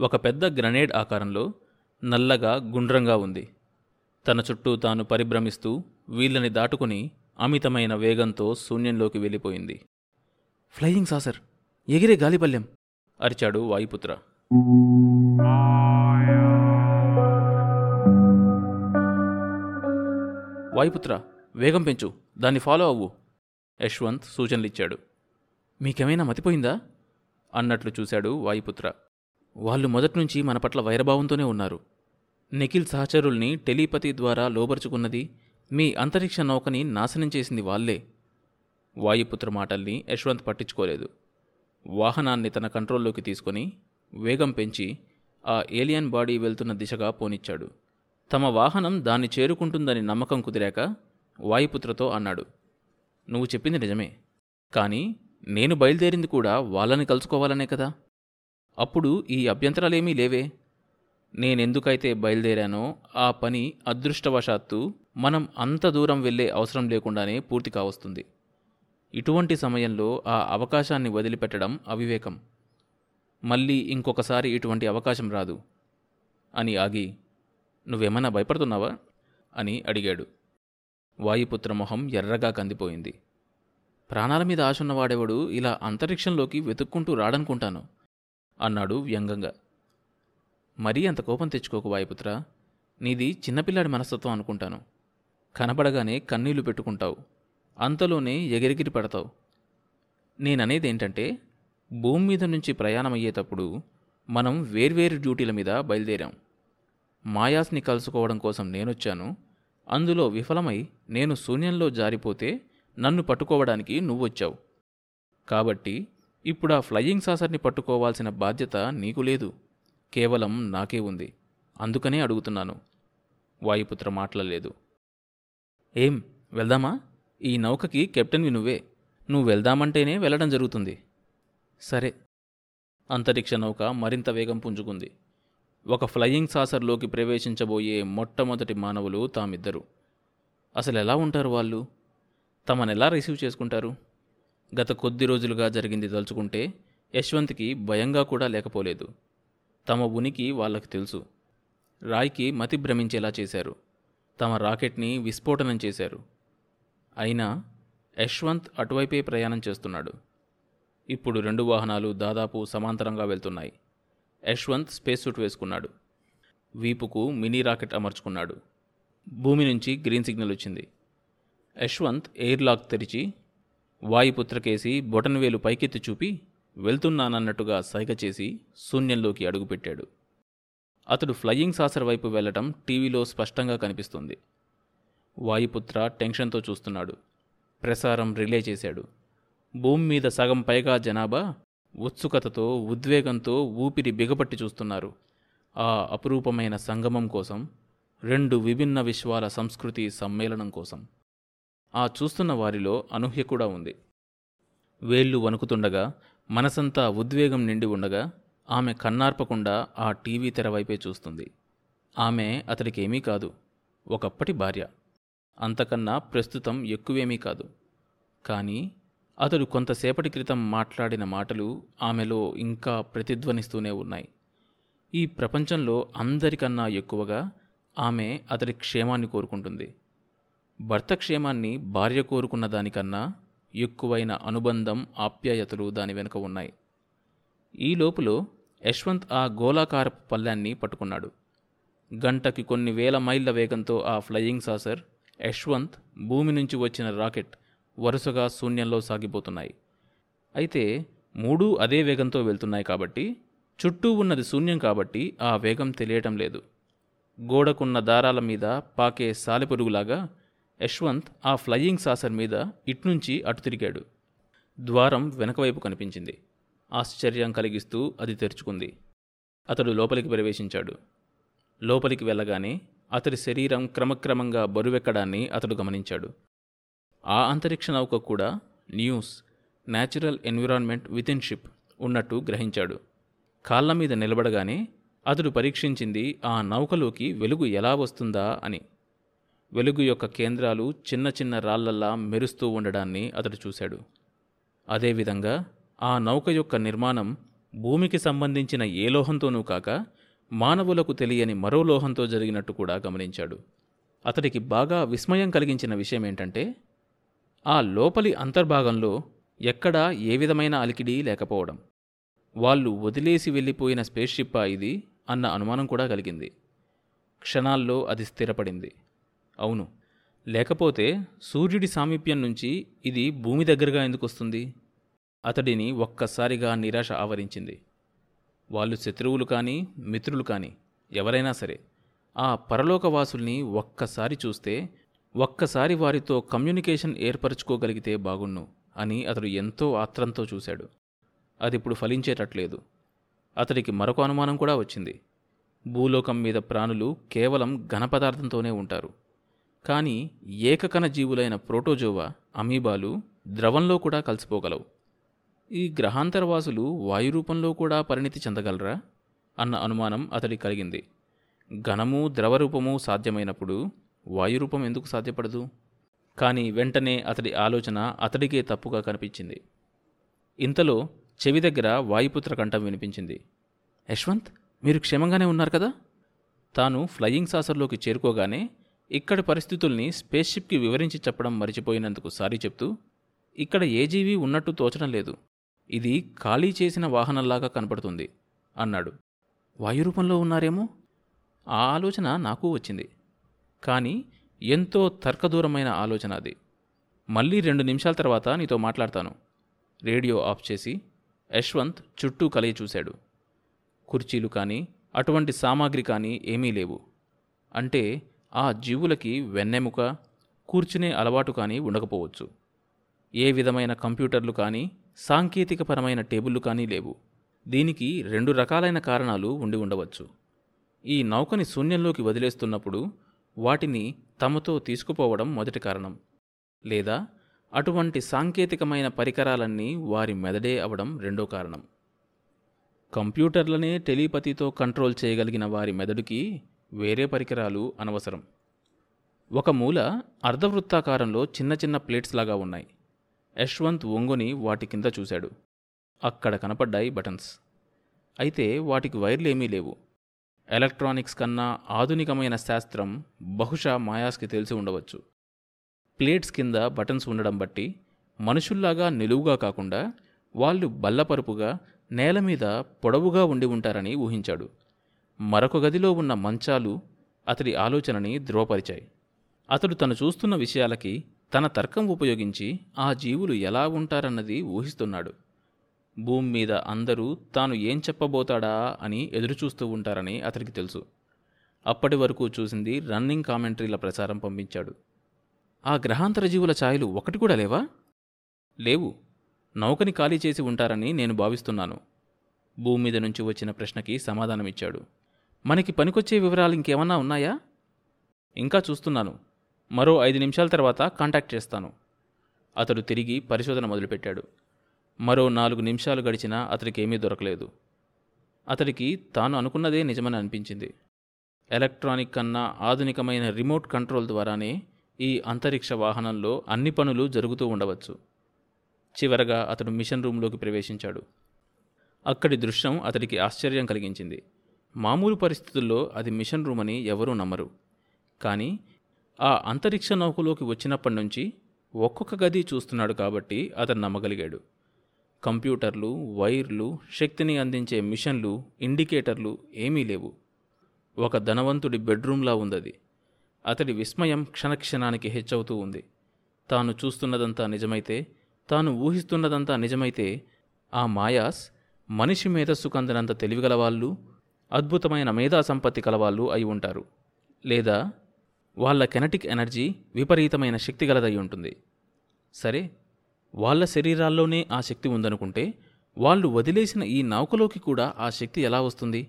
ఒక పెద్ద గ్రనేడ్ ఆకారంలో నల్లగా గుండ్రంగా ఉంది. తన చుట్టూ తాను పరిభ్రమిస్తూ వీళ్ళని దాటుకుని అమితమైన వేగంతో శూన్యంలోకి వెళ్ళిపోయింది. ఫ్లయింగ్ సాసర్ ఎగిరే గాలిపల్లెం అరిచాడు వాయుపుత్ర. వాయుపుత్ర వేగం పెంచు దాన్ని ఫాలో అవ్వు. యశ్వంత్ సూచనలిచ్చాడు. మీకేమైనా మతిపోయిందా? అన్నట్లు చూశాడు వాయుపుత్ర. వాళ్ళు మొదట్నుంచి మన పట్ల వైరభావంతోనే ఉన్నారు. నిఖిల్ సహచరుల్ని టెలిపతి ద్వారా లోబరుచుకున్నది మీ అంతరిక్ష నౌకని నాశనం చేసింది వాళ్ళే. వాయుపుత్ర మాటల్ని యశ్వంత్ పట్టించుకోలేదు. వాహనాన్ని తన కంట్రోల్లోకి తీసుకొని వేగం పెంచి ఆ ఏలియన్ బాడీ వెళ్తున్న దిశగా పోనిచ్చాడు. తమ వాహనం దాన్ని చేరుకుంటుందని నమ్మకం కుదిరాక వాయుపుత్రతో అన్నాడు. నువ్వు చెప్పింది నిజమే. కానీ నేను బయలుదేరింది కూడా వాళ్ళని కలుసుకోవాలనే కదా? అప్పుడు ఈ అభ్యంతరాలేమీ లేవే. నేనెందుకైతే బయలుదేరానో ఆ పని అదృష్టవశాత్తు మనం అంత దూరం వెళ్ళే అవసరం లేకుండానే పూర్తి కావస్తుంది. ఇటువంటి సమయంలో ఆ అవకాశాన్ని వదిలిపెట్టడం అవివేకం. మళ్ళీ ఇంకొకసారి ఇటువంటి అవకాశం రాదు. అని ఆగి నువ్వేమన్నా భయపడుతున్నావా? అని అడిగాడు. వాయుపుత్ర మొహం ఎర్రగా కందిపోయింది. ప్రాణాల మీద ఆశ ఉన్నవాడెవడు ఇలా అంతరిక్షంలోకి వెతుక్కుంటూ రాడనుకుంటాను. అన్నాడు వ్యంగంగా. మరీ అంత కోపం తెచ్చుకోకు వాయుపుత్ర. నీది చిన్నపిల్లాడి మనస్తత్వం అనుకుంటాను. కనబడగానే కన్నీళ్ళు పెట్టుకుంటావు. అంతలోనే ఎగిరిగిరి పడతావు. నేననేదేంటంటే భూమి మీద నుంచి ప్రయాణమయ్యేటప్పుడు మనం వేర్వేరు డ్యూటీల మీద బయలుదేరాం. మాయాస్ని కలుసుకోవడం కోసం నేనొచ్చాను. అందులో విఫలమై నేను శూన్యంలో జారిపోతే నన్ను పట్టుకోవడానికి నువ్వొచ్చావు. కాబట్టి ఇప్పుడు ఆ ఫ్లయింగ్ సాసర్ని పట్టుకోవాల్సిన బాధ్యత నీకు లేదు. కేవలం నాకే ఉంది. అందుకనే అడుగుతున్నాను. వాయుపుత్ర మాట్లాడలేదు. ఏం వెళ్దామా? ఈ నౌకకి కెప్టెన్వి నువ్వే. నువ్వు వెళ్దామంటేనే వెళ్ళడం జరుగుతుంది. సరే. అంతరిక్ష నౌక మరింత వేగం పుంజుకుంది. ఒక ఫ్లయింగ్ సాసర్లోకి ప్రవేశించబోయే మొట్టమొదటి మానవులు తామిద్దరు. అసలు ఎలా ఉంటారు వాళ్ళు? తమనెలా రిసీవ్ చేసుకుంటారు? గత కొద్ది రోజులుగా జరిగింది తలుచుకుంటే యశ్వంత్కి భయంగా కూడా లేకపోలేదు. తమ ఉనికి వాళ్ళకి తెలుసు. రాయ్కి మతి భ్రమించేలా చేశారు. తమ రాకెట్ని విస్ఫోటనం చేశారు. అయినా యశ్వంత్ అటువైపే ప్రయాణం చేస్తున్నాడు. ఇప్పుడు రెండు వాహనాలు దాదాపు సమాంతరంగా వెళ్తున్నాయి. యశ్వంత్ స్పేస్ సూట్ వేసుకున్నాడు. వీపుకు మినీ రాకెట్ అమర్చుకున్నాడు. భూమి నుంచి గ్రీన్ సిగ్నల్ వచ్చింది. యశ్వంత్ ఎయిర్ లాక్ తెరిచి వాయుపుత్రకేసి బొటనవేలు పైకెత్తి చూపి వెళ్తున్నానన్నట్టుగా సైగ చేసి శూన్యంలోకి అడుగుపెట్టాడు. అతడు ఫ్లయింగ్ సాసర్ వైపు వెళ్ళటం టీవీలో స్పష్టంగా కనిపిస్తుంది. వాయుపుత్ర టెన్షన్తో చూస్తున్నాడు. ప్రసారం రిలే చేశాడు. భూమి మీద సగం పైగా జనాభా ఉత్సుకతతో ఉద్వేగంతో ఊపిరి బిగపట్టి చూస్తున్నారు. ఆ అపురూపమైన సంగమం కోసం రెండు విభిన్న విశ్వాల సంస్కృతి సమ్మేళనం కోసం. ఆ చూస్తున్న వారిలో అనూహ్య కూడా ఉంది. వేళ్ళు వణుకుతుండగా మనసంతా ఉద్వేగం నిండి ఉండగా ఆమె కన్నార్పకుండా ఆ టీవీ తెరవైపే చూస్తుంది. ఆమె అతడికేమీ కాదు ఒకప్పటి భార్య. అంతకన్నా ప్రస్తుతం ఎక్కువేమీ కాదు. కానీ అతడు కొంతసేపటి క్రితం మాట్లాడిన మాటలు ఆమెలో ఇంకా ప్రతిధ్వనిస్తూనే ఉన్నాయి. ఈ ప్రపంచంలో అందరికన్నా ఎక్కువగా ఆమె అతడి క్షేమాన్ని కోరుకుంటుంది. భర్త క్షేమాన్ని భార్య కోరుకున్న దానికన్నా ఎక్కువైన అనుబంధం ఆప్యాయతలు దాని వెనుక ఉన్నాయి. ఈ లోపులో యశ్వంత్ ఆ గోళాకారపు పల్లాన్ని పట్టుకున్నాడు. గంటకి కొన్ని వేల మైళ్ళ వేగంతో ఆ ఫ్లయింగ్ సాసర్ యశ్వంత్ భూమి నుంచి వచ్చిన రాకెట్ వరుసగా శూన్యంలో సాగిపోతున్నాయి. అయితే మూడూ అదే వేగంతో వెళ్తున్నాయి కాబట్టి చుట్టూ ఉన్నది శూన్యం కాబట్టి ఆ వేగం తెలియటం లేదు. గోడకున్న దారాల మీద పాకే సాలెపురుగులాగా యశ్వంత్ ఆ ఫ్లయింగ్ సాసర్ మీద ఇట్నుంచి అటు తిరిగాడు. ద్వారం వెనకవైపు కనిపించింది. ఆశ్చర్యం కలిగిస్తూ అది తెరుచుకుంది. అతడు లోపలికి ప్రవేశించాడు. లోపలికి వెళ్ళగానే అతడి శరీరం క్రమక్రమంగా బరువెక్కడాన్ని అతడు గమనించాడు. ఆ అంతరిక్ష నౌక కూడా news natural environment within ship ఉన్నట్టు గ్రహించాడు. కాళ్ళ మీద నిలబడగానే అతడు పరీక్షించింది ఆ నౌకలోకి వెలుగు ఎలా వస్తుందా అని. వెలుగు యొక్క కేంద్రాలు చిన్న చిన్న రాళ్ళల్లా మెరుస్తూ ఉండడాన్ని అతడు చూశాడు. అదేవిధంగా ఆ నౌక యొక్క నిర్మాణం భూమికి సంబంధించిన ఏ లోహంతోనూ కాక మానవులకు తెలియని మరో లోహంతో జరిగినట్టు కూడా గమనించాడు. అతడికి బాగా విస్మయం కలిగించిన విషయం ఏంటంటే ఆ లోపలి అంతర్భాగంలో ఎక్కడా ఏ విధమైన అలికిడి లేకపోవడం. వాళ్ళు వదిలేసి వెళ్ళిపోయిన స్పేస్ షిప్పా ఇది అన్న అనుమానం కూడా కలిగింది. క్షణాల్లో అది స్థిరపడింది. అవును. లేకపోతే సూర్యుడి సామీప్యం నుంచి ఇది భూమి దగ్గరగా ఎందుకు వస్తుంది? అతడిని ఒక్కసారిగా నిరాశ ఆవరించింది. వాళ్ళు శత్రువులు కానీ మిత్రులు కానీ ఎవరైనా సరే ఆ పరలోకవాసుల్ని ఒక్కసారి చూస్తే ఒక్కసారి వారితో కమ్యూనికేషన్ ఏర్పరచుకోగలిగితే బాగున్ను అని అతడు ఎంతో ఆత్రంతో చూశాడు. అది ఇప్పుడు ఫలించేటట్లేదు. అతడికి మరొక అనుమానం కూడా వచ్చింది. భూలోకం మీద ప్రాణులు కేవలం ఘనపదార్థంతోనే ఉంటారు. కానీ ఏకకణ జీవులైన ప్రోటోజోవా అమీబాలు ద్రవంలో కూడా కలిసిపోగలవు. ఈ గ్రహాంతరవాసులు వాయురూపంలో కూడా పరిణితి చెందగలరా? అన్న అనుమానం అతడి కలిగింది. ఘనము ద్రవరూపము సాధ్యమైనప్పుడు వాయురూపం ఎందుకు సాధ్యపడదు? కానీ వెంటనే అతడి ఆలోచన అతడికే తప్పుగా కనిపించింది. ఇంతలో చెవి దగ్గర వాయుపుత్ర కంఠం వినిపించింది. యశ్వంత్ మీరు క్షేమంగానే ఉన్నారు కదా? తాను ఫ్లయింగ్ సాసర్లోకి చేరుకోగానే ఇక్కడి పరిస్థితుల్ని స్పేస్షిప్కి వివరించి చెప్పడం మరిచిపోయినందుకు సారీ చెప్తూ ఇక్కడ ఏ జీవి ఉన్నట్టు తోచడం లేదు. ఇది ఖాళీ చేసిన వాహనంలాగా కనపడుతుంది అన్నాడు. వాయురూపంలో ఉన్నారేమో? ఆ ఆలోచన నాకు వచ్చింది. కానీ ఎంతో తర్కదూరమైన ఆలోచన అది. మళ్ళీ రెండు నిమిషాల తర్వాత నీతో మాట్లాడతాను. రేడియో ఆఫ్ చేసి యశ్వంత్ చుట్టూ కలిగి చూశాడు. కుర్చీలు కానీ అటువంటి సామాగ్రి కానీ ఏమీ లేవు. అంటే ఆ జీవులకి వెన్నెముక కూర్చునే అలవాటు కానీ ఉండకపోవచ్చు. ఏ విధమైన కంప్యూటర్లు కానీ సాంకేతికపరమైన టేబుల్లు కానీ లేవు. దీనికి రెండు రకాలైన కారణాలు ఉండి ఉండవచ్చు. ఈ నౌకని శూన్యంలోకి వదిలేస్తున్నప్పుడు వాటిని తమతో తీసుకుపోవడం మొదటి కారణం. లేదా అటువంటి సాంకేతికమైన పరికరాలన్నీ వారి మెదడే అవడం రెండో కారణం. కంప్యూటర్లనే టెలిపతితో కంట్రోల్ చేయగలిగిన వారి మెదడుకి వేరే పరికరాలు అనవసరం. ఒక మూల అర్ధవృత్తాకారంలో చిన్న చిన్న ప్లేట్స్ లాగా ఉన్నాయి. యశ్వంత్ ఒంగుని వాటి కింద చూశాడు. అక్కడ కనపడ్డాయి బటన్స్. అయితే వాటికి వైర్లు ఏమీ లేవు. ఎలక్ట్రానిక్స్ కన్నా ఆధునికమైన శాస్త్రం బహుశా మాయాస్కి తెలిసి ఉండవచ్చు. ప్లేట్స్ కింద బటన్స్ ఉండడం బట్టి మనుషుల్లాగా నిలువుగా కాకుండా వాళ్ళు బల్లపరుపుగా నేల మీద పొడవుగా ఉండి ఉంటారని ఊహించాడు. మరొక గదిలో ఉన్న మంచాలు అతడి ఆలోచనని ధృవపరిచాయి. అతడు తను చూస్తున్న విషయాలకి తన తర్కం ఉపయోగించి ఆ జీవులు ఎలా ఉంటారన్నది ఊహిస్తున్నాడు. భూమి మీద అందరూ తాను ఏం చెప్పబోతాడా అని ఎదురుచూస్తూ ఉంటారని అతడికి తెలుసు. అప్పటి వరకు చూసింది రన్నింగ్ కామెంటరీల ప్రచారం పంపించాడు. ఆ గ్రహాంతర జీవుల ఛాయలు ఒకటి కూడా లేవా? లేవు. నౌకని ఖాళీ చేసి ఉంటారని నేను భావిస్తున్నాను. భూమి మీద నుంచి వచ్చిన ప్రశ్నకి సమాధానమిచ్చాడు. మనకి పనికొచ్చే వివరాలు ఇంకేమన్నా ఉన్నాయా? ఇంకా చూస్తున్నాను. మరో ఐదు నిమిషాల తర్వాత కాంటాక్ట్ చేస్తాను. అతడు తిరిగి పరిశోధన మొదలుపెట్టాడు. మరో నాలుగు నిమిషాలు గడిచినా అతడికి ఏమీ దొరకలేదు. అతడికి తాను అనుకున్నదే నిజమని అనిపించింది. ఎలక్ట్రానిక్ కన్నా ఆధునికమైన రిమోట్ కంట్రోల్ ద్వారానే ఈ అంతరిక్ష వాహనంలో అన్ని పనులు జరుగుతూ ఉండవచ్చు. చివరగా అతడు మిషన్ రూంలోకి ప్రవేశించాడు. అక్కడి దృశ్యం అతడికి ఆశ్చర్యం కలిగించింది. మామూలు పరిస్థితుల్లో అది మిషన్ రూమ్ అని ఎవరూ నమ్మరు. కానీ ఆ అంతరిక్ష నౌకలోకి వచ్చినప్పటి నుంచి ఒక్కొక్క గది చూస్తున్నాడు కాబట్టి అతను నమ్మగలిగాడు. కంప్యూటర్లు వైర్లు శక్తిని అందించే మిషన్లు ఇండికేటర్లు ఏమీ లేవు. ఒక ధనవంతుడి బెడ్రూమ్లా ఉందది. అతడి విస్మయం క్షణక్షణానికి హెచ్చవుతూ ఉంది. తాను చూస్తున్నదంతా నిజమైతే తాను ఊహిస్తున్నదంతా నిజమైతే ఆ మాయాస్ మనిషి మేధస్సు కందనంత తెలివిగలవాళ్ళు అద్భుతమైన మేధా సంపత్తి కలవాళ్ళు అయి ఉంటారు. లేదా వాళ్ళ కెనటిక్ ఎనర్జీ విపరీతమైన శక్తి గలదై ఉంటుంది. సరే వాళ్ళ శరీరాల్లోనే ఆ శక్తి ఉందనుకుంటే వాళ్ళు వదిలేసిన ఈ నౌకలోకి కూడా ఆ శక్తి ఎలా వస్తుంది?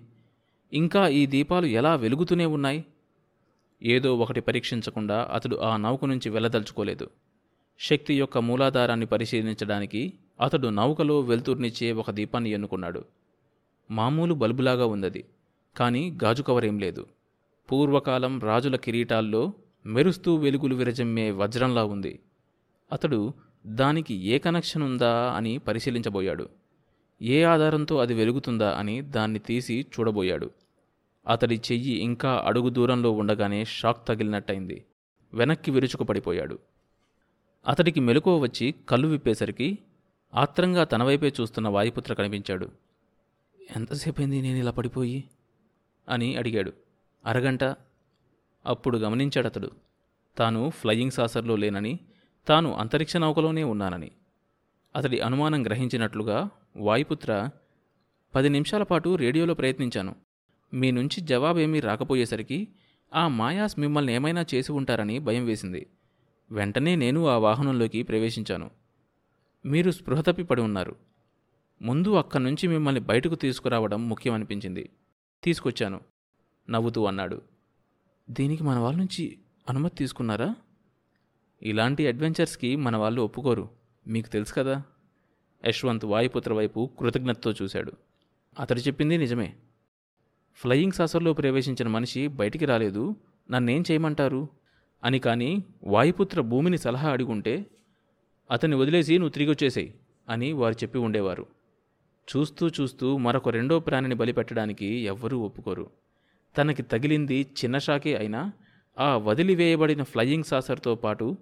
ఇంకా ఈ దీపాలు ఎలా వెలుగుతూనే ఉన్నాయి? ఏదో ఒకటి పరీక్షించకుండా అతడు ఆ నౌక నుంచి వెళ్ళదలుచుకోలేదు. శక్తి యొక్క మూలాధారాన్ని పరిశీలించడానికి అతడు నౌకలో వెలుతురునిచ్చే ఒక దీపాన్ని ఎన్నుకున్నాడు. మామూలు బల్బులాగా ఉందది కానీ గాజు కవరేం లేదు. పూర్వకాలం రాజుల కిరీటాల్లో మెరుస్తూ వెలుగులు విరజమ్మే వజ్రంలా ఉంది. అతడు దానికి ఏ కనెక్షన్ ఉందా అని పరిశీలించబోయాడు. ఏ ఆధారంతో అది వెలుగుతుందా అని దాన్ని తీసి చూడబోయాడు. అతడి చెయ్యి ఇంకా అడుగు దూరంలో ఉండగానే షాక్ తగిలినట్టయింది. వెనక్కి విరుచుకు పడిపోయాడు అతడికి మెలకువ వచ్చి కళ్ళు విప్పేసరికి ఆత్రంగా తన వైపే చూస్తున్న వాయుపుత్ర కనిపించాడు. ఎంతసేపైంది నేను ఇలా పడిపోయి? అని అడిగాడు. అరగంట. అప్పుడు గమనించాడు అతడు తాను ఫ్లయింగ్ సాసర్లో లేనని తాను అంతరిక్ష నౌకలోనే ఉన్నానని. అతడి అనుమానం గ్రహించినట్లుగా వాయుపుత్ర పది నిమిషాల పాటు రేడియోలో ప్రయత్నించాను. మీ నుంచి జవాబేమీ రాకపోయేసరికి ఆ మాయాస్ మిమ్మల్ని ఏమైనా చేసి ఉంటారని భయం వేసింది. వెంటనే నేను ఆ వాహనంలోకి ప్రవేశించాను. మీరు స్పృహ తప్పి పడి ఉన్నారు. ముందు అక్కడి నుంచి మిమ్మల్ని బయటకు తీసుకురావడం ముఖ్యమనిపించింది. తీసుకొచ్చాను. నవ్వుతూ అన్నాడు. దీనికి మన వాళ్ళ నుంచి అనుమతి తీసుకున్నారా? ఇలాంటి అడ్వెంచర్స్కి మన వాళ్ళు ఒప్పుకోరు. మీకు తెలుసు కదా. యశ్వంత్ వాయుపుత్ర వైపు కృతజ్ఞతతో చూశాడు. అతడు చెప్పింది నిజమే. ఫ్లయింగ్ సాసర్లో ప్రవేశించిన మనిషి బయటికి రాలేదు. నన్నేం చేయమంటారు? అని కానీ వాయుపుత్ర భూమిని సలహా అడిగుంటే అతన్ని వదిలేసి నువ్వు తిరిగి వచ్చేసేయి అని వారు చెప్పి ఉండేవారు. చూస్తూ చూస్తూ మరొక రెండో ప్రాణిని బలిపెట్టడానికి ఎవ్వరూ ఒప్పుకోరు. తనకి తగిలింది చిన్న షాకే అయినా ఆ వదిలివేయబడిన ఫ్లయింగ్ సాసర్తో పాటు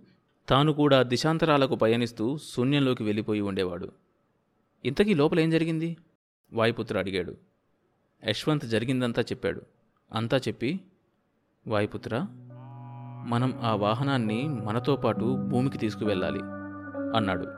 తాను కూడా దిశాంతరాలకు పయనిస్తూ శూన్యంలోకి వెళ్ళిపోయి ఉండేవాడు. ఇంతకీ లోపల ఏం జరిగింది? వాయుపుత్ర అడిగాడు. యశ్వంత్ జరిగిందంతా చెప్పాడు. అంతా చెప్పి వాయుపుత్ర మనం ఆ వాహనాన్ని మనతో పాటు భూమికి తీసుకువెళ్ళాలి అన్నాడు.